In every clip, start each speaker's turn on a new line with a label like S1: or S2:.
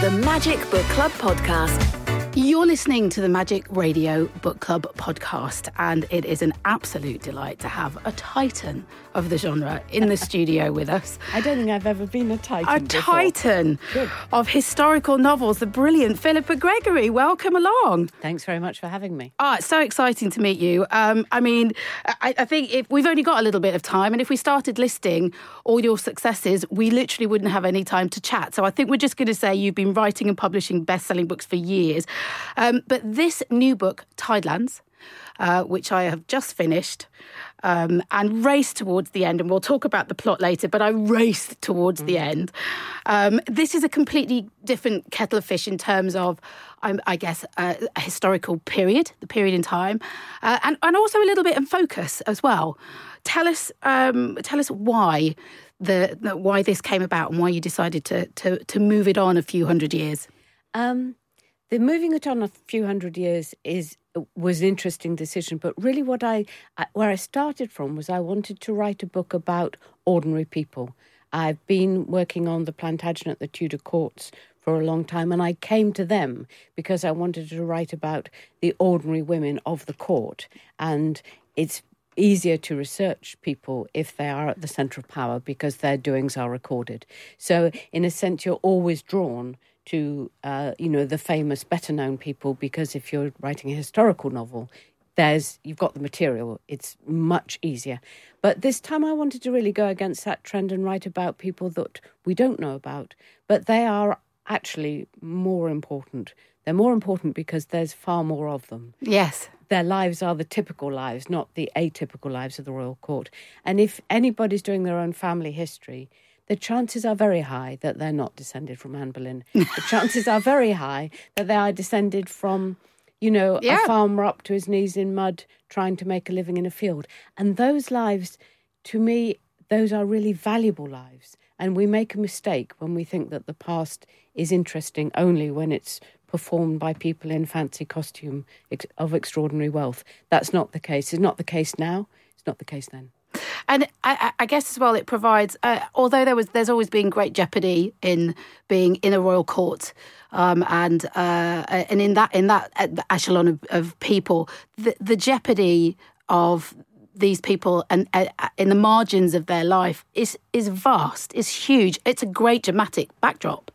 S1: The Magic Book Club Podcast.
S2: You're listening to the Magic Radio Book Club podcast, and it is an absolute delight to have a titan of the genre in the studio with us.
S3: I don't think I've ever been a titan.
S2: A
S3: before.
S2: titan of historical novels, the brilliant Philippa Gregory. Welcome along.
S3: Thanks very much for having me.
S2: Oh, it's so exciting to meet you. Um, I mean, I, I think if we've only got a little bit of time, and if we started listing all your successes, we literally wouldn't have any time to chat. So I think we're just going to say you've been writing and publishing best-selling books for years. Um, but this new book, Tidelands, uh, which I have just finished um, and raced towards the end, and we'll talk about the plot later, but I raced towards mm. the end. Um, this is a completely different kettle of fish in terms of, um, I guess, uh, a historical period, the period in time, uh, and, and also a little bit in focus as well. Tell us, um, tell us why the, the, why this came about and why you decided to to, to move it on a few hundred years.
S3: Um, the moving it on a few hundred years is was an interesting decision. But really, what I where I started from was I wanted to write a book about ordinary people. I've been working on the Plantagenet, the Tudor courts, for a long time, and I came to them because I wanted to write about the ordinary women of the court. And it's easier to research people if they are at the centre of power because their doings are recorded. So, in a sense, you're always drawn to uh, you know the famous, better known people because if you're writing a historical novel, there's you've got the material. It's much easier. But this time, I wanted to really go against that trend and write about people that we don't know about, but they are actually more important. They're more important because there's far more of them.
S2: Yes.
S3: Their lives are the typical lives, not the atypical lives of the royal court. And if anybody's doing their own family history, the chances are very high that they're not descended from Anne Boleyn. the chances are very high that they are descended from, you know, yeah. a farmer up to his knees in mud trying to make a living in a field. And those lives, to me, those are really valuable lives. And we make a mistake when we think that the past is interesting only when it's performed by people in fancy costume of extraordinary wealth. That's not the case. It's not the case now. It's not the case then.
S2: And I, I, guess as well, it provides. Uh, although there was, there's always been great jeopardy in being in a royal court, um, and uh, and in that in that echelon of, of people, the, the, jeopardy of these people and uh, in the margins of their life is is vast, is huge. It's a great dramatic backdrop.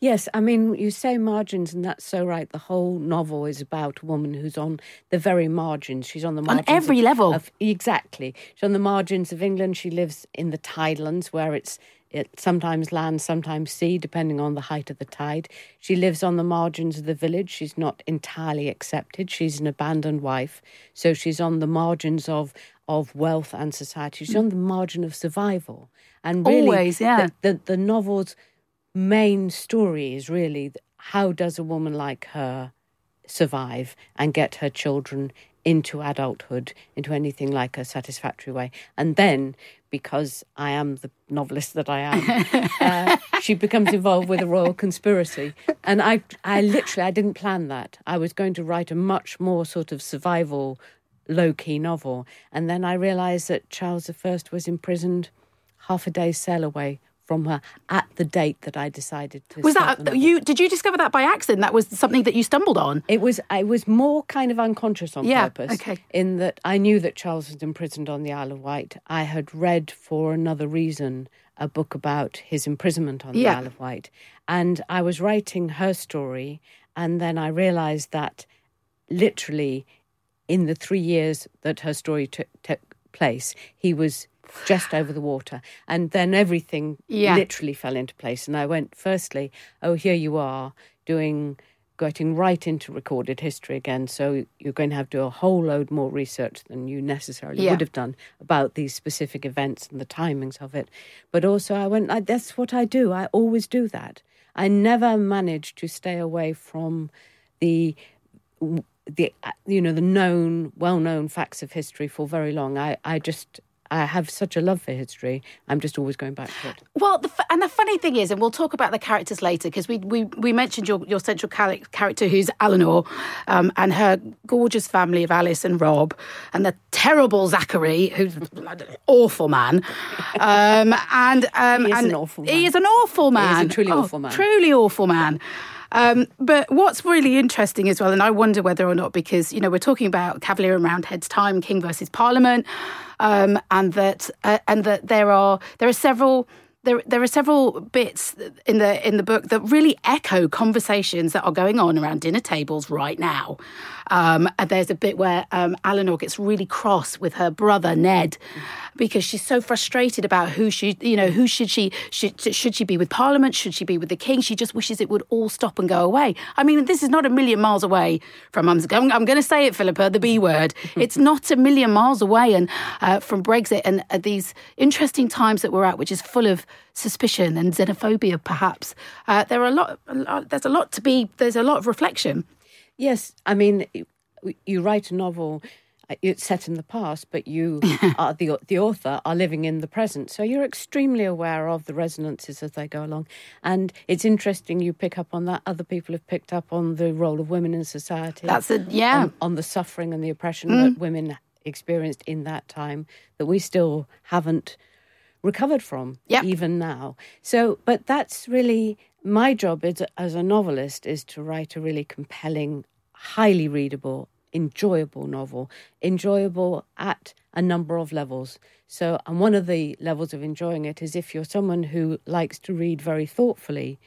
S3: Yes, I mean, you say margins, and that's so right. The whole novel is about a woman who's on the very margins. She's on the margins
S2: on every
S3: of,
S2: level.
S3: Of, exactly, she's on the margins of England. She lives in the tidelands, where it's it sometimes land, sometimes sea, depending on the height of the tide. She lives on the margins of the village. She's not entirely accepted. She's an abandoned wife, so she's on the margins of of wealth and society. She's mm. on the margin of survival. And really,
S2: Always, yeah.
S3: the, the, the novels main story is really how does a woman like her survive and get her children into adulthood, into anything like a satisfactory way. And then, because I am the novelist that I am, uh, she becomes involved with a royal conspiracy. And I, I literally, I didn't plan that. I was going to write a much more sort of survival, low key novel. And then I realised that Charles I was imprisoned half a day's sail away from her at the date that I decided to.
S2: Was that you? Did you discover that by accident? That was something that you stumbled on.
S3: It was. I was more kind of unconscious on
S2: yeah,
S3: purpose.
S2: Okay.
S3: In that I knew that Charles was imprisoned on the Isle of Wight. I had read for another reason a book about his imprisonment on the. Isle of Wight, and I was writing her story, and then I realised that literally in the three years that her story took place, he was just over the water. And then everything yeah. literally fell into place. And I went, firstly, oh, here you are doing, getting right into recorded history again. So you're going to have to do a whole load more research than you necessarily yeah. would have done about these specific events and the timings of it. But also, I went, I, that's what I do. I always do that. I never managed to stay away from the the uh, you know the known well known facts of history for very long i i just I have such a love for history. I'm just always going back to it.
S2: Well, the, and the funny thing is, and we'll talk about the characters later because we, we we mentioned your your central character who's Eleanor, um, and her gorgeous family of Alice and Rob, and the terrible Zachary who's an awful man, um, and um,
S3: he is
S2: and
S3: an awful man.
S2: He is an awful man.
S3: He is a truly
S2: oh,
S3: awful man.
S2: Truly awful man. Um, but what's really interesting as well, and I wonder whether or not because you know we're talking about Cavalier and Roundhead's time, King versus Parliament, um, and that uh, and that there are there are several there there are several bits in the in the book that really echo conversations that are going on around dinner tables right now. Um, and there's a bit where um, Eleanor gets really cross with her brother Ned because she's so frustrated about who she you know who should she should should she be with Parliament should she be with the King she just wishes it would all stop and go away. I mean this is not a million miles away from I'm, I'm going to say it Philippa the B word. it's not a million miles away and uh, from Brexit and uh, these interesting times that we're at which is full of suspicion and xenophobia perhaps. Uh, there are a lot, a lot there's a lot to be there's a lot of reflection.
S3: Yes, I mean, you write a novel. uh, It's set in the past, but you are the the author are living in the present, so you're extremely aware of the resonances as they go along. And it's interesting you pick up on that. Other people have picked up on the role of women in society.
S2: That's a yeah.
S3: on, on the suffering and the oppression that women experienced in that time that we still haven't recovered from
S2: Yep.
S3: even now. So, but that's really my job as a, as a novelist is to write a really compelling, highly readable, enjoyable novel, enjoyable at a number of levels. So, and one of the levels of enjoying it is if you're someone who likes to read very thoughtfully.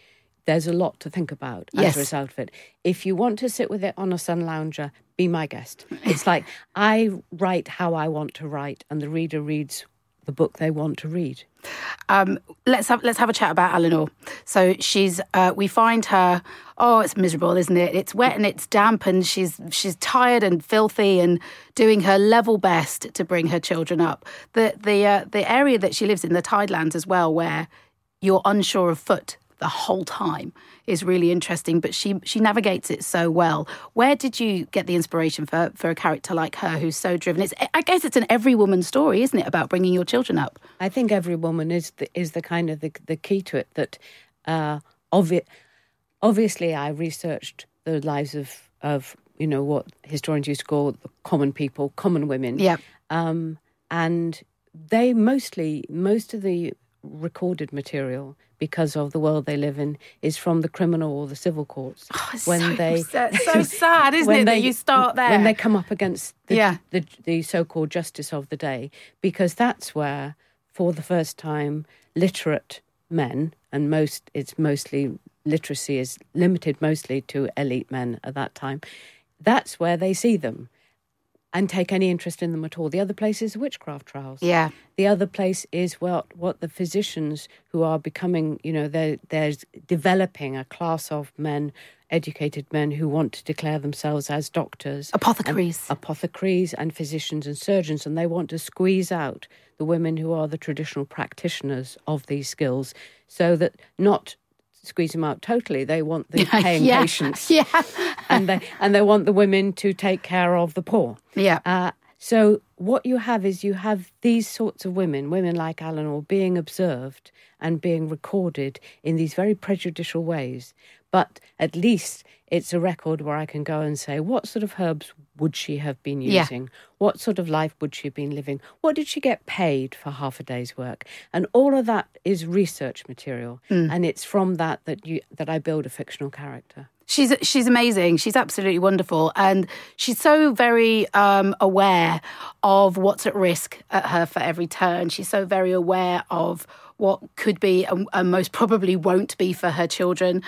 S3: There's a lot to think about as a result of it. If you want to sit with it on a sun lounger, be my guest. It's like I write how I want to write, and the reader reads the book they want to read.
S2: Um, let's have let's have a chat about Eleanor. So she's uh, we find her. Oh, it's miserable, isn't it? It's wet and it's damp, and she's she's tired and filthy, and doing her level best to bring her children up. The the uh, the area that she lives in, the Tidelands as well, where you're unsure of foot the whole time is really interesting. But she she navigates it so well. Where did you get the inspiration for for a character like her who's so driven? It's I guess it's an every woman story, isn't it, about bringing your children up?
S3: I think every woman is the, is the kind of the, the key to it. That uh, obvi- obviously, I researched the lives of of you know what historians used to call the common people, common women.
S2: Yeah.
S3: Um, and they mostly most of the recorded material because of the world they live in is from the criminal or the civil courts oh,
S2: It's so, sad- so sad, isn't
S3: when
S2: it,
S3: they-
S2: that you start there?
S3: when they come up against the,
S2: Yeah.
S3: the, the so-called justice of the day, because that's where, for the first time, literate men and most it's mostly literacy is limited mostly to elite men at that time. That's where they see them and take any interest in them at all. The other place is witchcraft trials.
S2: Yeah.
S3: The other place is what what the physicians who are becoming, you know, they're, they're developing a class of men, educated men who want to declare themselves as doctors,
S2: Apothecaries.
S3: and, apothecaries, and physicians and surgeons, and they want to squeeze out the women who are the traditional practitioners of these skills, so that not squeeze them out totally. They want the paying
S2: yeah.
S3: patients,
S2: Yeah.
S3: and they and they want the women to take care of the poor.
S2: Yeah.
S3: Uh, so what you have is you have these sorts of women, women like Eleanor, being observed and being recorded in these very prejudicial ways. But at least it's a record where I can go and say, what sort of herbs would she have been
S2: Yeah.
S3: using? What sort of life would she have been living? What did she get paid for half a day's work? And all of that is research material, hmm. and it's from that that you that I build a fictional character.
S2: She's she's amazing. She's absolutely wonderful, and she's so very um, aware of what's at risk at her for every turn. She's so very aware of what could be and, and most probably won't be for her children.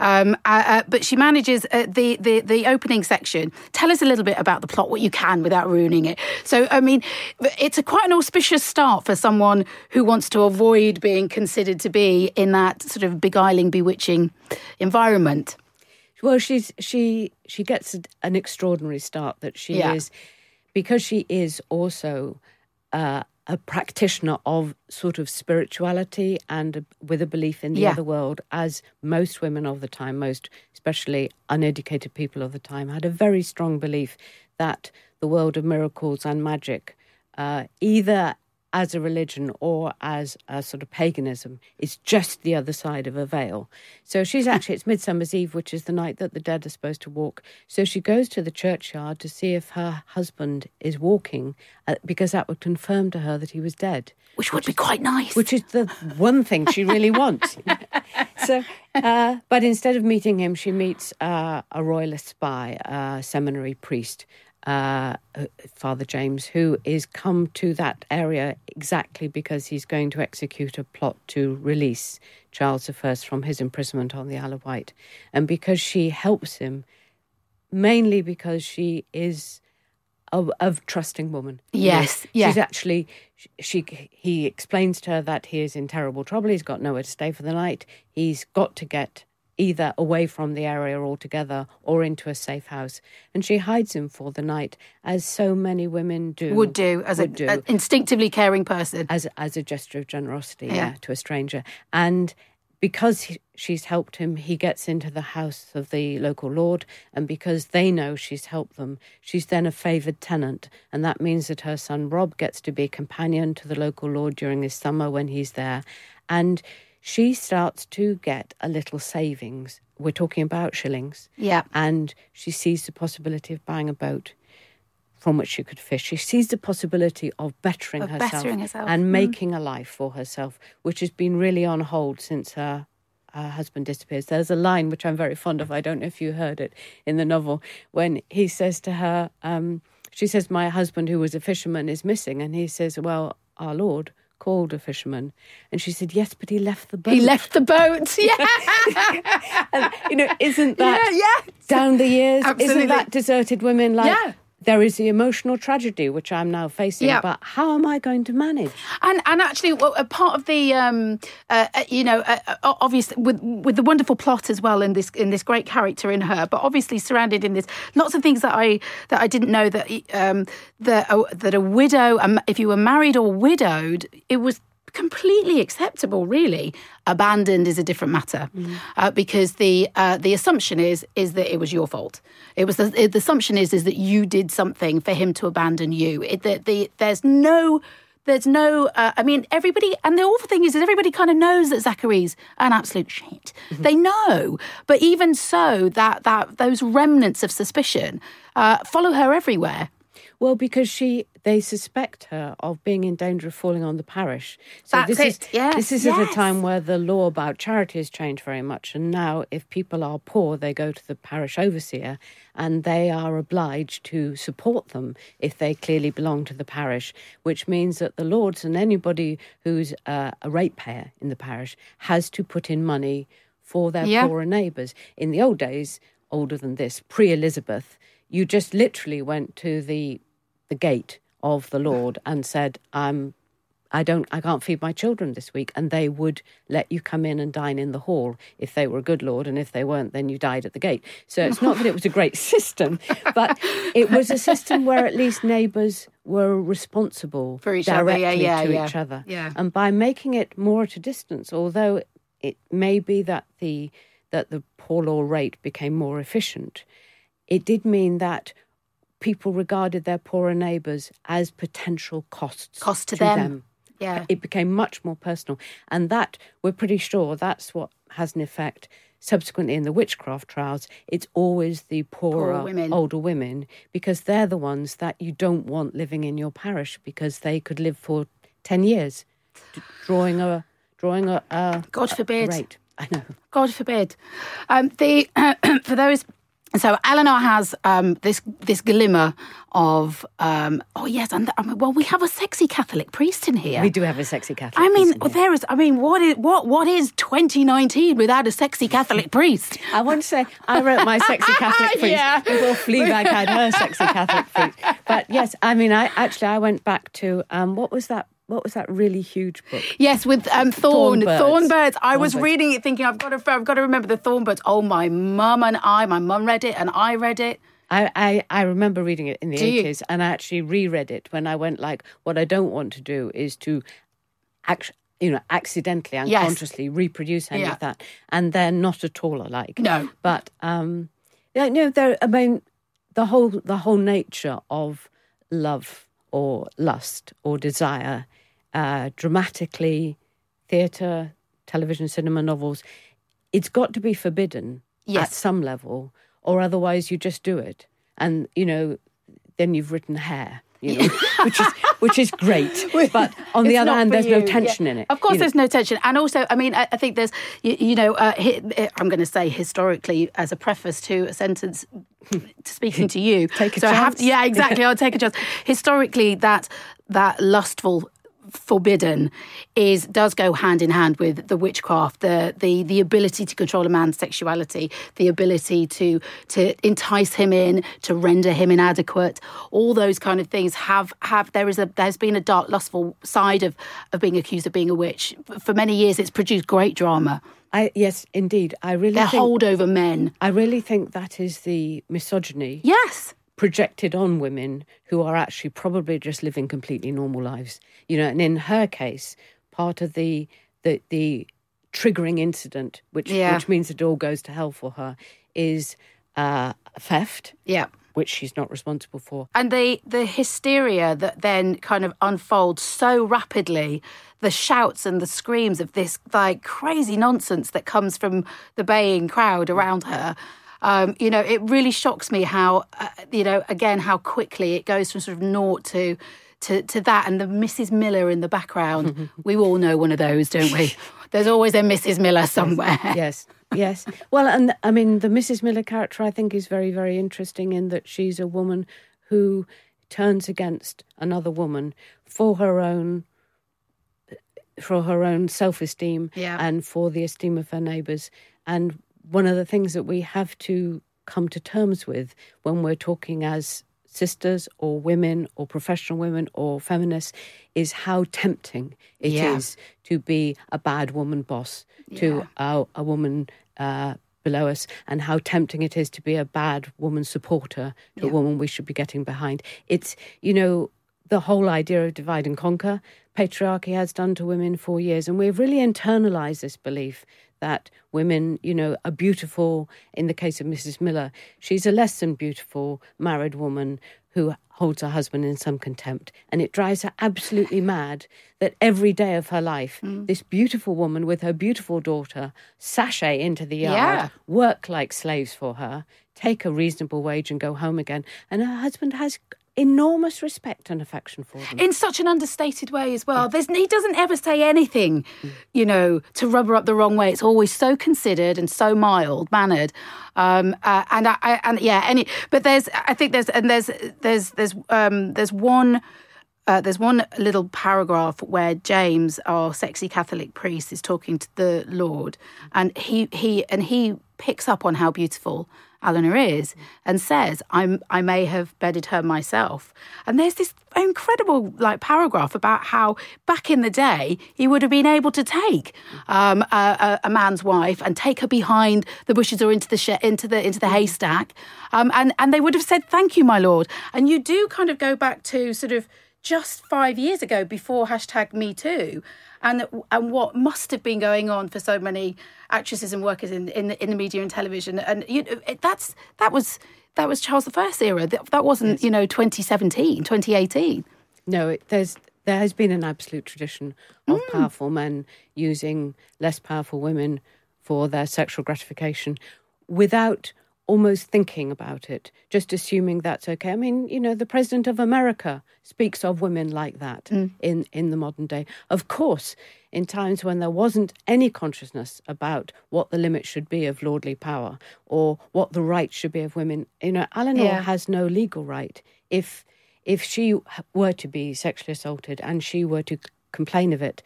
S2: Um, uh, uh, but she manages uh, the, the the opening section. Tell us a little bit about the plot, what you can without ruining it. So, I mean, it's a quite an auspicious start for someone who wants to avoid being considered to be in that sort of beguiling, bewitching environment.
S3: Well, she's she she gets an extraordinary start that she
S2: Yeah.
S3: is because she is also uh, a practitioner of sort of spirituality and a, with a belief in the
S2: Yeah.
S3: other world, as most women of the time, most especially uneducated people of the time, had a very strong belief that the world of miracles and magic uh, either as a religion or as a sort of paganism. It's just the other side of a veil. So she's actually, it's Midsummer's Eve, which is the night that the dead are supposed to walk. So she goes to the churchyard to see if her husband is walking, uh, because that would confirm to her that he was dead.
S2: Which would be quite nice.
S3: Which is the one thing she really wants. so, uh, but instead of meeting him, she meets uh, a royalist spy, a seminary priest, uh, Father James, who is come to that area exactly because he's going to execute a plot to release Charles I from his imprisonment on the Isle of Wight, and because she helps him, mainly because she is a, a trusting woman.
S2: Yes, yeah.
S3: She's actually she. He explains to her that he is in terrible trouble. He's got nowhere to stay for the night. He's got to get either away from the area altogether or into a safe house. And she hides him for the night, as so many women do.
S2: Would do, as would a, do, a, instinctively caring person.
S3: As, as a gesture of generosity yeah. Yeah, to a stranger. And because he, she's helped him, he gets into the house of the local lord, and because they know she's helped them, she's then a favoured tenant, and that means that her son Rob gets to be a companion to the local lord during his summer when he's there, and she starts to get a little savings. We're talking about shillings,
S2: yeah,
S3: and she sees the possibility of buying a boat from which she could fish. She sees the possibility of bettering,
S2: of
S3: herself,
S2: bettering herself,
S3: and
S2: mm.
S3: making a life for herself, which has been really on hold since her her husband disappears. There's a line which I'm very fond of. I don't know if you heard it in the novel when he says to her, um, she says, "My husband, who was a fisherman, is missing," and he says, "Well, our Lord." Called a fisherman, and she said, "Yes, but he left the boat.
S2: He left the boat. Yeah,
S3: and, you know, isn't that
S2: yeah, yeah.
S3: down the years?
S2: Absolutely.
S3: Isn't that deserted women like
S2: yeah
S3: there is the emotional tragedy which I'm now facing.
S2: Yeah.
S3: But how am I going to manage?
S2: And and actually, well, a part of the um, uh, uh you know, uh, uh obviously with with the wonderful plot as well in this in this great character in her, but obviously surrounded in this lots of things that I that I didn't know that um, that uh, that a widow, um, if you were married or widowed, it was completely acceptable really. Abandoned is a different matter. Mm. uh, because the uh, the assumption is is that it was your fault. It was the, the assumption is is that you did something for him to abandon you. It, the, the, there's no there's no uh, i mean everybody and the awful thing is that everybody kind of knows that zachary's an absolute shit. Mm-hmm. they know. But even so that that those remnants of suspicion uh, follow her everywhere.
S3: Well, because she, they suspect her of being in danger of falling on the parish.
S2: So That's
S3: this
S2: it.
S3: is
S2: yes.
S3: this is
S2: yes.
S3: at a time where the law about charity has changed very much, and now if people are poor, they go to the parish overseer, and they are obliged to support them if they clearly belong to the parish. Which means that the lords and anybody who's uh, a ratepayer in the parish has to put in money for their yeah. poorer neighbours. In the old days, older than this, pre Elizabeth, you just literally went to the the gate of the Lord and said, "I'm, I don't, I can't feed my children this week," and they would let you come in and dine in the hall if they were a good Lord, and if they weren't, then you died at the gate. So it's not that it was a great system, but it was a system where at least neighbours were responsible
S2: for each
S3: directly
S2: other, yeah, yeah,
S3: to
S2: yeah.
S3: each other,
S2: yeah.
S3: and by making it more at a distance, although it may be that the that the poor law rate became more efficient, it did mean that people regarded their poorer neighbours as potential costs
S2: cost to,
S3: to
S2: them.
S3: them.
S2: Yeah,
S3: it became much more personal, and that we're pretty sure that's what has an effect. Subsequently, in the witchcraft trials, it's always the poorer,
S2: Poor women.
S3: older women because they're the ones that you don't want living in your parish because they could live for ten years, drawing a drawing a, a
S2: God forbid.
S3: A rate. I know.
S2: God forbid. Um, the for those so Eleanor has um, this this glimmer of um, oh yes, and um, well we have a sexy Catholic priest in here.
S3: We do have a sexy Catholic.
S2: I mean, there is. I mean, what is what what is 2019 without a sexy Catholic priest?
S3: I want to say I wrote my sexy Catholic priest
S2: yeah.
S3: before Fleabag had her sexy Catholic priest. But yes, I mean, I actually I went back to um, what was that what was that really huge book?
S2: Yes, with um, Thorn,
S3: Thornbirds.
S2: Thornbirds. I
S3: Thornbirds.
S2: was reading it, thinking I've got to, I've got to remember the Thornbirds. Oh, my mum and I, my mum read it, and I read it.
S3: I, I, I remember reading it in the
S2: Do you?
S3: 80s and I actually reread it when I went like what I don't want to do is to act, you know accidentally
S2: Yes.
S3: unconsciously reproduce any
S2: Yeah.
S3: of that and they're not at all alike
S2: No.
S3: but um yeah no there I mean the whole the whole nature of love or lust or desire uh, dramatically, theatre, television, cinema, novels, it's got to be forbidden at some level, or otherwise you just do it, and you know, then you've written hair. You know, which is which is great, but on the other hand, there's no tension
S2: Yeah.
S3: in it.
S2: Of course,
S3: you know.
S2: there's no tension, and also, I mean, I, I think there's, you, you know, uh, hi, hi- I'm going to say historically as a preface to a sentence speaking to you.
S3: Take a
S2: so I have to, yeah, exactly. I'll take a chance. Historically, that that lustful forbidden is does go hand in hand with the witchcraft the the the ability to control a man's sexuality the ability to to entice him in to render him inadequate. All those kind of things have have there is a there's been a dark lustful side of of being accused of being a witch. For many years it's produced great drama.
S3: I, yes, indeed, I really think
S2: hold over men.
S3: I really think that is the misogyny.
S2: Yes
S3: projected on women who are actually probably just living completely normal lives. You know, and in her case, part of the the the triggering incident, which
S2: Yeah.
S3: which means it all goes to hell for her, is uh, theft,
S2: yeah
S3: which she's not responsible for.
S2: and the the hysteria that then kind of unfolds so rapidly the shouts and the screams of this like crazy nonsense that comes from the baying crowd around her um, you know it really shocks me how uh, you know again how quickly it goes from sort of naught to to, to that and the Mrs. Miller in the background. we all know one of those, don't we? There's always a Mrs. Miller somewhere.
S3: yes, yes. Well, and I mean, the Mrs. Miller character, I think, is very, very interesting in that she's a woman who turns against another woman for her own for her own self-esteem
S2: Yeah.
S3: and for the esteem of her neighbours. And one of the things that we have to come to terms with when we're talking as sisters or women or professional women or feminists is how tempting it is
S2: Yeah.
S3: to be a bad woman boss to a, a woman uh, below us and how tempting it is to be a bad woman supporter to a woman we should be getting behind. It's, you know, the whole idea of divide and conquer patriarchy has done to women for years. And we've really internalized this belief that women, you know, are beautiful. In the case of Mrs. Miller, she's a less than beautiful married woman who holds her husband in some contempt. And it drives her absolutely mad that every day of her life, mm. this beautiful woman with her beautiful daughter sashay into the yard,
S2: Yeah.
S3: work like slaves for her, take a reasonable wage and go home again. And her husband has enormous respect and affection for them.
S2: in such an understated way as well. There's, he doesn't ever say anything, you know, to rub her up the wrong way. It's always so considered and so mild mannered. Um, uh, and I, I, and yeah, any. But there's, I think there's, and there's, there's, there's, um, there's one. Uh, there's one little paragraph where James, our sexy Catholic priest, is talking to the Lord, and he he and he picks up on how beautiful Eleanor is, and says, "I'm I may have bedded her myself." And there's this incredible like paragraph about how back in the day he would have been able to take um, a, a, man's wife and take her behind the bushes or into the into the into the haystack, um, and and they would have said, "Thank you, my lord." And you do kind of go back to sort of just five years ago before hashtag me too and and what must have been going on for so many actresses and workers in in, the- in the media and television. And you know it, that's that was that was Charles I era. That, that wasn't you know 2017 2018
S3: No, it, there's there has been an absolute tradition of mm. powerful men using less powerful women for their sexual gratification without almost thinking about it, just assuming that's okay. I mean, you know, the president of America speaks of women like that mm. in, in the modern day. Of course, in times when there wasn't any consciousness about what the limit should be of lordly power or what the rights should be of women, you know, Eleanor
S2: Yeah.
S3: has no legal right. If if she were to be sexually assaulted and she were to complain of it,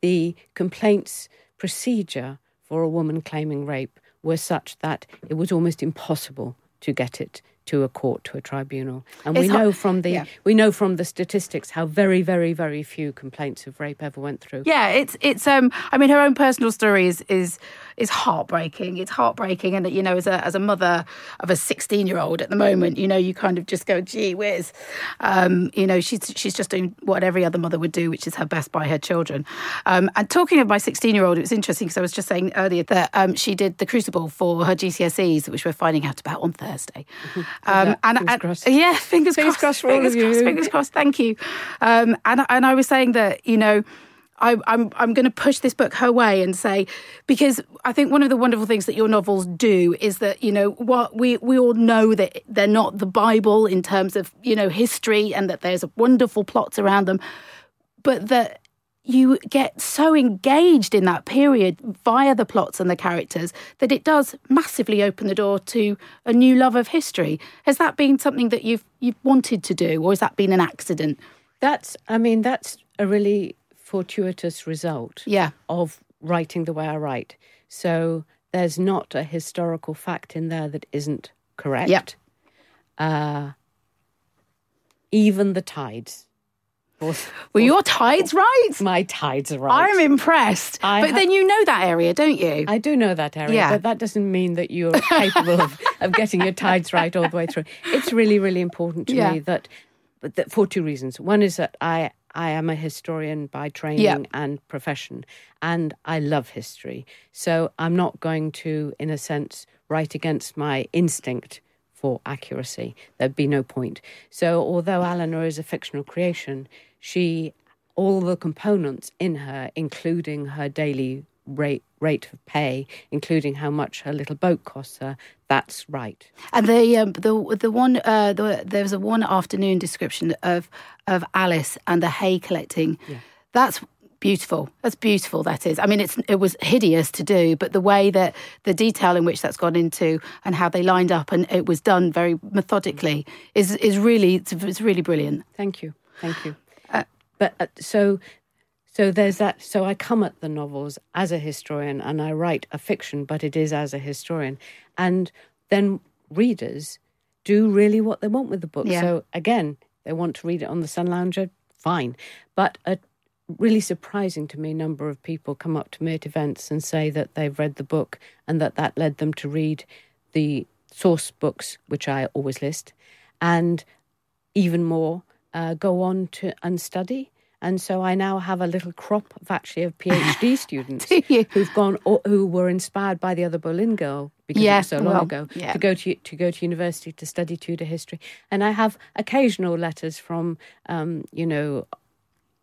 S3: the complaints procedure for a woman claiming rape were such that it was almost impossible to get it to a court, to a tribunal. And we
S2: It's hard-
S3: know from the
S2: yeah.
S3: we know from the statistics how very, very, very few complaints of rape ever went through.
S2: Yeah, it's it's um I mean her own personal story is is is heartbreaking. It's heartbreaking and that you know as a as a mother of a 16-year-old at the moment, you know, you kind of just go gee whiz. Um you know, she's she's just doing what every other mother would do, which is her best by her children. Um and talking of my 16-year-old, it was interesting because I was just saying earlier that um she did the crucible for her GCSEs, which we're finding out about on Thursday. Um, and,
S3: Fingers crossed.
S2: yeah, fingers,
S3: Fingers
S2: crossed.
S3: crossed
S2: fingers. Crossed, fingers crossed. Thank you. Um, and and I was saying that you know. I, I'm I'm going to push this book her way and say because I think one of the wonderful things that your novels do is that you know what we we all know that they're not the Bible in terms of you know history and that there's wonderful plots around them, but that you get so engaged in that period via the plots and the characters that it does massively open the door to a new love of history. Has that been something that you've you've wanted to do, or has that been an accident?
S3: That's, I mean, that's a really fortuitous result
S2: Yeah.
S3: of writing the way I write. So there's not a historical fact in there that isn't correct.
S2: Yep.
S3: Uh, even the tides.
S2: Well, your tides right.
S3: my tides are right.
S2: I'm impressed.
S3: I
S2: but then you know that area, don't you?
S3: I do know that area,
S2: Yeah.
S3: but that doesn't mean that you're capable of, of getting your tides right all the way through. It's really, really important to
S2: Yeah.
S3: me that, but that for two reasons. One is that I I am a historian by training and profession, and I love history. So I'm not going to, in a sense, write against my instinct for accuracy. There'd be no point. So although Eleanor is a fictional creation, she all the components in her, including her daily rate rate of pay, including how much her little boat costs her, that's right.
S2: And the um, the the one uh, the, there was a one afternoon description of of Alice and the hay collecting. That's beautiful. That's beautiful. That is. I mean, it's it was hideous to do, but the way that the detail in which that's gone into and how they lined up and it was done very methodically is is really it's, it's really brilliant.
S3: Thank you, thank you. but uh, so, so there's that. So I come at the novels as a historian, and I write a fiction, but it is as a historian, and then readers do really what they want with the book.
S2: Yeah.
S3: So again, they want to read it on the Sun Lounger, fine. But a really surprising to me number of people come up to me at events and say that they've read the book and that that led them to read the source books, which I always list, and even more uh, go on to and study. And so I now have a little crop of actually of PhD students who've gone or who were inspired by the other Boleyn girl because
S2: Yeah,
S3: it was so long
S2: well,
S3: ago
S2: yeah.
S3: to go to to go to university to study Tudor history. And I have occasional letters from um, you know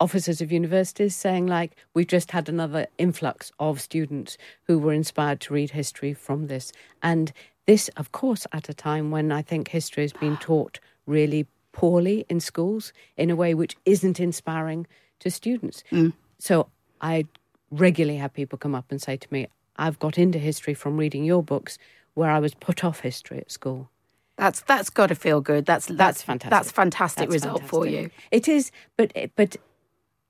S3: officers of universities saying like we've just had another influx of students who were inspired to read history from this and this of course at a time when i think history has been taught really poorly in schools in a way which isn't inspiring to students mm. so i regularly have people come up and say to me i've got into history from reading your books where i was put off history at school
S2: That's that's got to feel good. That's that's,
S3: that's fantastic.
S2: That's fantastic
S3: That's
S2: result for you.
S3: It is, but but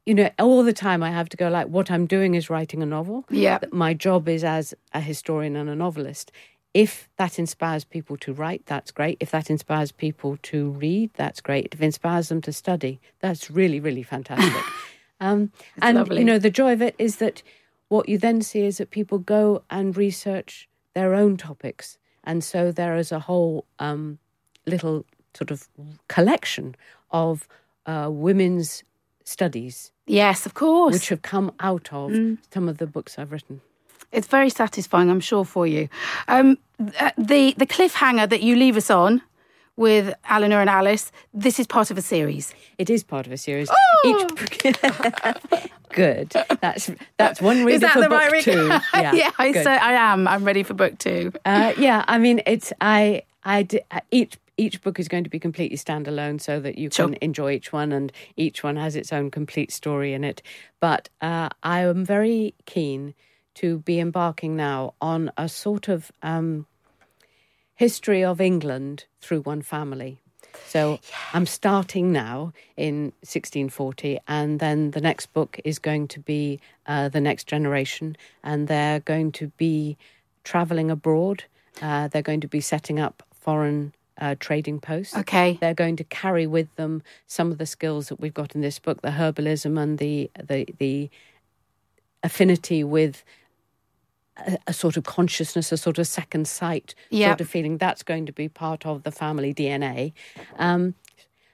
S3: you know, all the time I have to go like, what I'm doing is writing a novel.
S2: Yeah.
S3: My job is as a historian and a novelist. If that inspires people to write, that's great. If that inspires people to read, that's great. If it inspires them to study, that's really, really fantastic. um, and
S2: lovely.
S3: you know, the joy of it is that what you then see is that people go and research their own topics, and so there is a whole um, little sort of collection of uh, women's studies
S2: Yes, of course.
S3: which have come out of
S2: Mm.
S3: some of the books I've written.
S2: It's very satisfying, I'm sure, for you. Um, the the cliffhanger that you leave us on with Eleanor and Alice. This is part of a series.
S3: It is part of a series.
S2: Oh!
S3: Each good. That's that's one reader
S2: that
S3: for
S2: the
S3: book
S2: right
S3: two.
S2: Yeah, I, so, I am. I'm ready for book two.
S3: Uh, yeah, I mean, it's I I uh, each each book is going to be completely standalone, so that you can enjoy each one, and each one has its own complete story in it. But uh, I am very keen to be embarking now on a sort of um, history of England through one family. So I'm starting now in 1640, and then the next book is going to be uh, the next generation, and they're going to be traveling abroad. Uh, they're going to be setting up foreign uh, trading posts.
S2: Okay.
S3: They're going to carry with them some of the skills that we've got in this book, the herbalism and the the the affinity with a, a sort of consciousness, a sort of second sight
S2: Yeah.
S3: sort of feeling. That's going to be part of the family DNA. Um,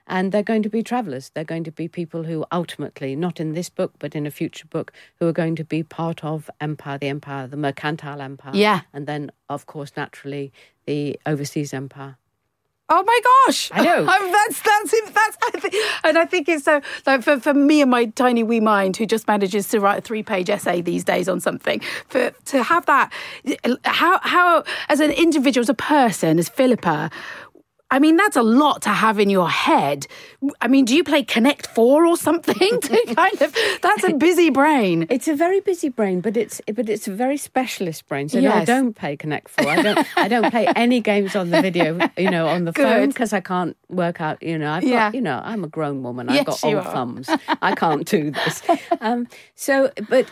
S3: and they're going to be travelers. They're going to be people who ultimately, not in this book, but in a future book, who are going to be part of empire, the empire, the mercantile empire.
S2: Yeah.
S3: And then, of course, naturally, the overseas empire.
S2: Oh my gosh!
S3: I know.
S2: I'm, that's that's that's. I think, and I think it's so like for, for me and my tiny wee mind, who just manages to write a three page essay these days on something, for to have that, how how as an individual, as a person, as Philippa, I mean, that's a lot to have in your head. I mean, do you play Connect Four or something? to kind of, that's a busy brain.
S3: It's a very busy brain, but it's but it's a very specialist brain. So no, I don't play Connect Four. I don't I don't play any games on the video, you know, on the phone because I can't work out. You know, I've
S2: Yeah.
S3: got you know, I'm a grown woman.
S2: Yes,
S3: I've got old
S2: are.
S3: thumbs. I can't do this. Um, so, but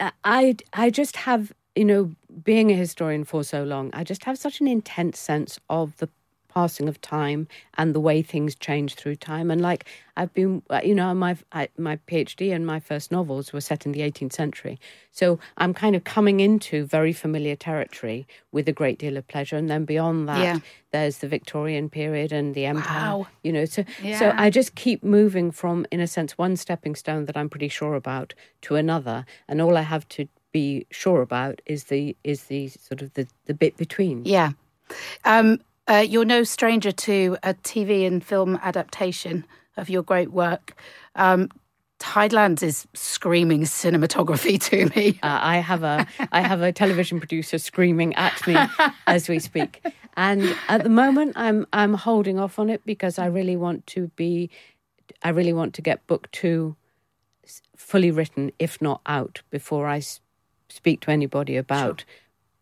S3: uh, I I just have you know, being a historian for so long, I just have such an intense sense of the passing of time and the way things change through time. And like I've been, uh, you know, my I, my PhD and my first novels were set in the 18th century, so I'm kind of coming into very familiar territory with a great deal of pleasure. And then beyond that,
S2: Yeah.
S3: there's the Victorian period and the Empire.
S2: Wow.
S3: You know, so so I just keep moving from, in a sense, one stepping stone that I'm pretty sure about to another, and all I have to be sure about is the is the sort of the, the bit between.
S2: Yeah. Um, uh, you're no stranger to a TV and film adaptation of your great work. Um, Tidelands is screaming cinematography to me.
S3: Uh, I have a I have a television producer screaming at me as we speak, and at the moment I'm I'm holding off on it because I really want to be, I really want to get book two fully written, if not out, before I speak to anybody about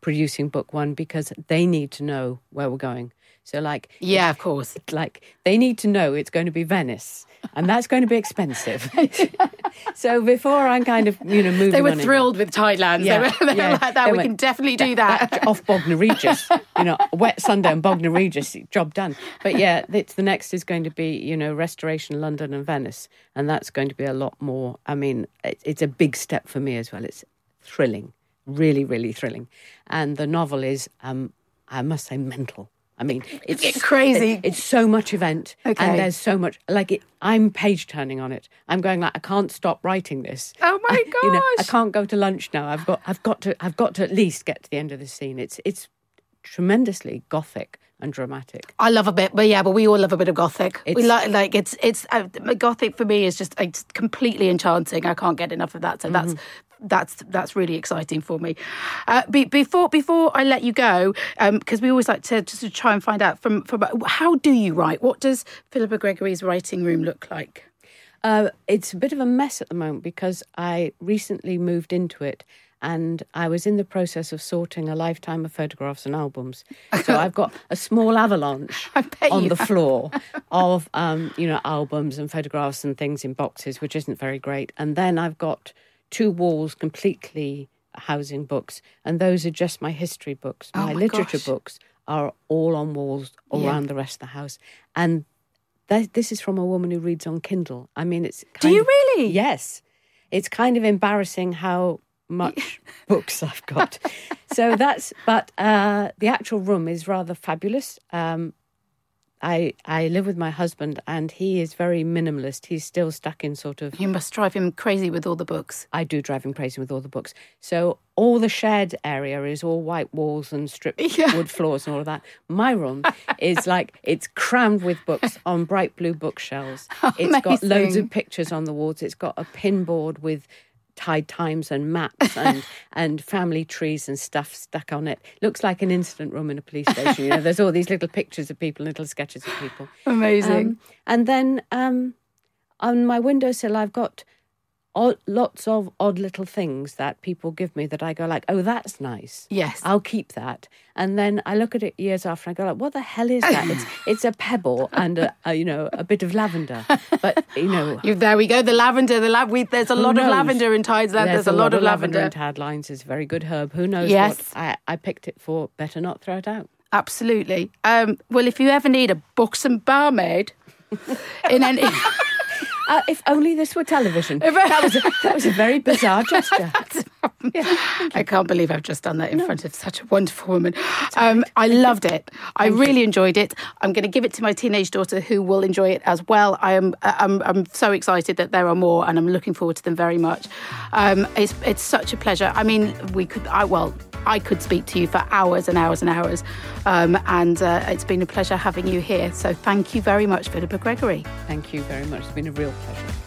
S3: producing book one because they need to know where we're going. So like
S2: Yeah, of course.
S3: like they need to know it's going to be Venice, and that's going to be expensive. so before I'm kind of you know moving,
S2: They were
S3: in-
S2: thrilled with Tidelands. they were, they were
S3: yeah.
S2: like that.
S3: They
S2: we
S3: went,
S2: can definitely do that.
S3: off Bognor Regis. You know, wet Sunday and Bognor Regis, job done. But yeah, it's the next is going to be you know Restoration London and Venice, and that's going to be a lot more. I mean, it, it's a big step for me as well. It's thrilling, really, really thrilling, and the novel is, um, I must say, mental. I mean, it's
S2: It's crazy.
S3: it- it's so much event,
S2: Okay.
S3: and there's so much. Like, it, I'm page turning on it. I'm going like, I can't stop writing this.
S2: Oh my
S3: I- you know, I can't go to lunch now. I've got, I've got to, I've got to at least get to the end of the scene. It's, it's tremendously gothic and dramatic.
S2: I love a bit, but yeah, but we all love a bit of gothic. we
S3: It's-
S2: like like it's it's uh, gothic for me is just it's completely enchanting. I can't get enough of that. So that's that's that's really exciting for me. Uh, be, before before I let you go, because we always like to just to try and find out from from how do you write? What does Philippa Gregory's writing room look like?
S3: Uh, it's a bit of a mess at the moment because I recently moved into it and I was in the process of sorting a lifetime of photographs and albums. So I've got a small avalanche on the floor of um, you know albums and photographs and things in boxes, which isn't very great. And then I've got two walls completely housing books, and those are just my history books.
S2: Oh
S3: my,
S2: my
S3: literature
S2: gosh.
S3: books are all on walls
S2: Yeah.
S3: around the rest of the house, and. That, this is from a woman who reads on Kindle. I mean, it's
S2: Do you
S3: of-
S2: really?
S3: Yes. It's kind of embarrassing how much books I've got. So that's, but uh, the actual room is rather fabulous. Um, I I live with my husband and he is very minimalist. He's still stuck in sort of
S2: You must drive him crazy with all the books.
S3: I do drive him crazy with all the books. So all the shared area is all white walls and stripped
S2: Yeah.
S3: wood floors and all of that. My room is like it's crammed with books on bright blue bookshelves. It's got loads of pictures on the walls. It's got a pinboard with tide times and maps and and family trees and stuff stuck on it. Looks like an incident room in a police station. You know, there's all these little pictures of people, little sketches of people.
S2: Amazing.
S3: Um, and then um, on my windowsill, I've got odd, lots of odd little things that people give me that I go like, oh, that's nice.
S2: Yes.
S3: I'll keep that. And then I look at it years after and I go like, what the hell is that? it's it's a pebble and a, a you know a bit of lavender, but you know.
S2: You, there we go. The lavender. The lab. We, there's a lot of lavender in Tideland. There's, a lot, of lavender.
S3: in Tidelands. It's a very good herb. Who knows
S2: Yes.
S3: what I, I picked it for? Better not throw it out.
S2: Absolutely. Um, well, if you ever need a buxom barmaid in any.
S3: Uh, if only this were television. that was a, that was a very bizarre gesture.
S2: I can't believe I've just done that in no. front of such a wonderful woman. Um, I loved it. I really enjoyed it. I'm going to give it to my teenage daughter, who will enjoy it as well. I am. I'm, I'm so excited that there are more, and I'm looking forward to them very much. Um, it's it's such a pleasure. I mean, we could. I well. I could speak to you for hours and hours and hours. Um, and uh, it's been a pleasure having you here. So thank you very much, Philippa Gregory.
S3: Thank you very much. It's been a real pleasure.